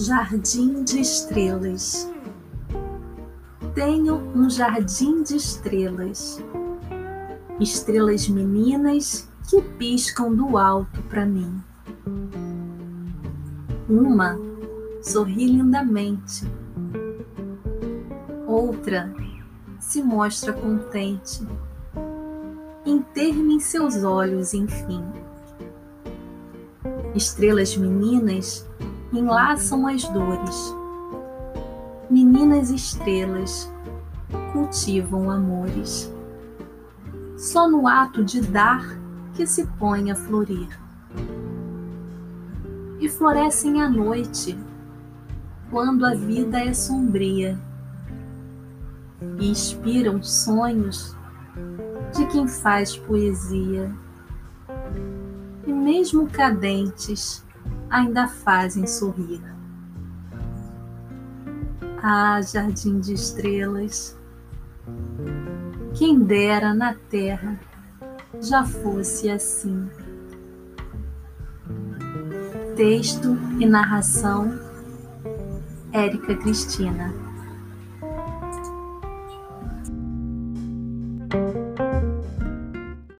jardim de estrelas. Tenho um jardim de estrelas, estrelas meninas que piscam do alto para mim. Uma sorri lindamente, outra se mostra contente em ter-me em seus olhos, enfim. Estrelas meninas enlaçam as dores. Meninas estrelas cultivam amores. Só no ato de dar que se põe a florir. E florescem à noite, quando a vida é sombria, e inspiram sonhos de quem faz poesia. E mesmo cadentes, ainda fazem sorrir. Ah, jardim de estrelas, quem dera na terra já fosse assim. Texto e narração: Érica Cristina.